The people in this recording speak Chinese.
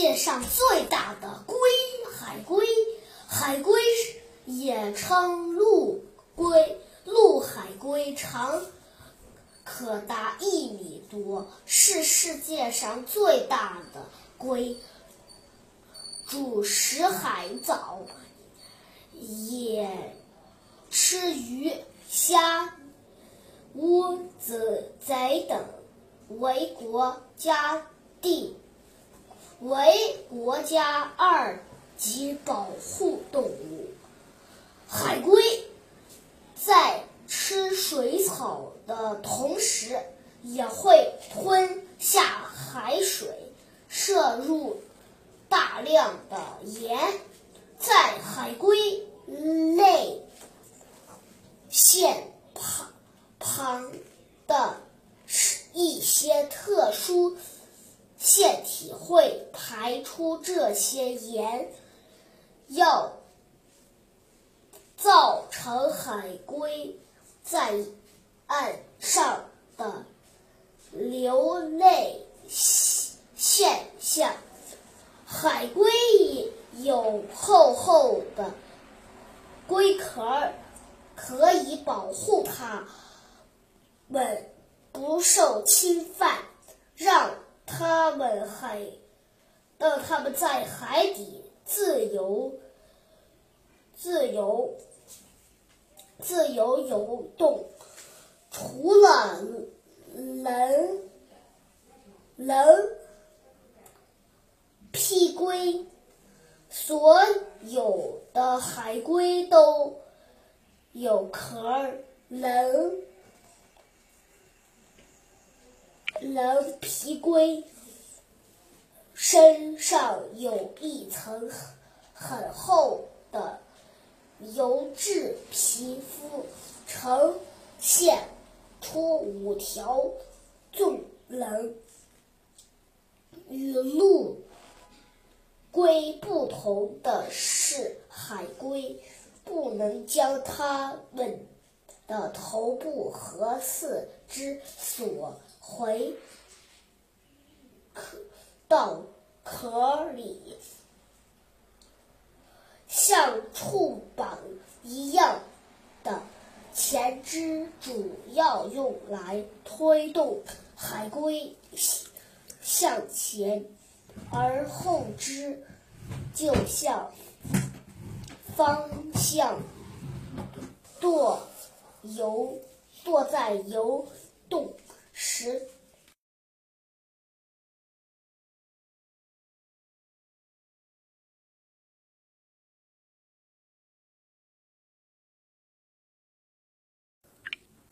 界上最大的龟——海龟。海龟也称陆龟，陆海龟长可达一米多，是世界上最大的龟。主食海藻，也吃鱼、虾、乌子贼等，为国家地为国家二级保护动物。海龟在吃水草的同时，也会吞下海水，摄入。大量的盐，在海龟类腺旁旁的一些特殊腺体会排出这些盐，要造成海龟在岸上的流泪现象。海龟有厚厚的龟壳，可以保护它们不受侵犯，让它们海让它们在海底自由自由自由游动。除了人人。屁龟，所有的海龟都有壳。人人皮龟身上有一层很厚的油质皮肤，呈现出五条纵棱，与陆。龟不同的是，海龟不能将它们的头部和四肢锁回壳到壳里，像触板一样的前肢主要用来推动海龟向前。而后肢就像方向舵游舵在游动时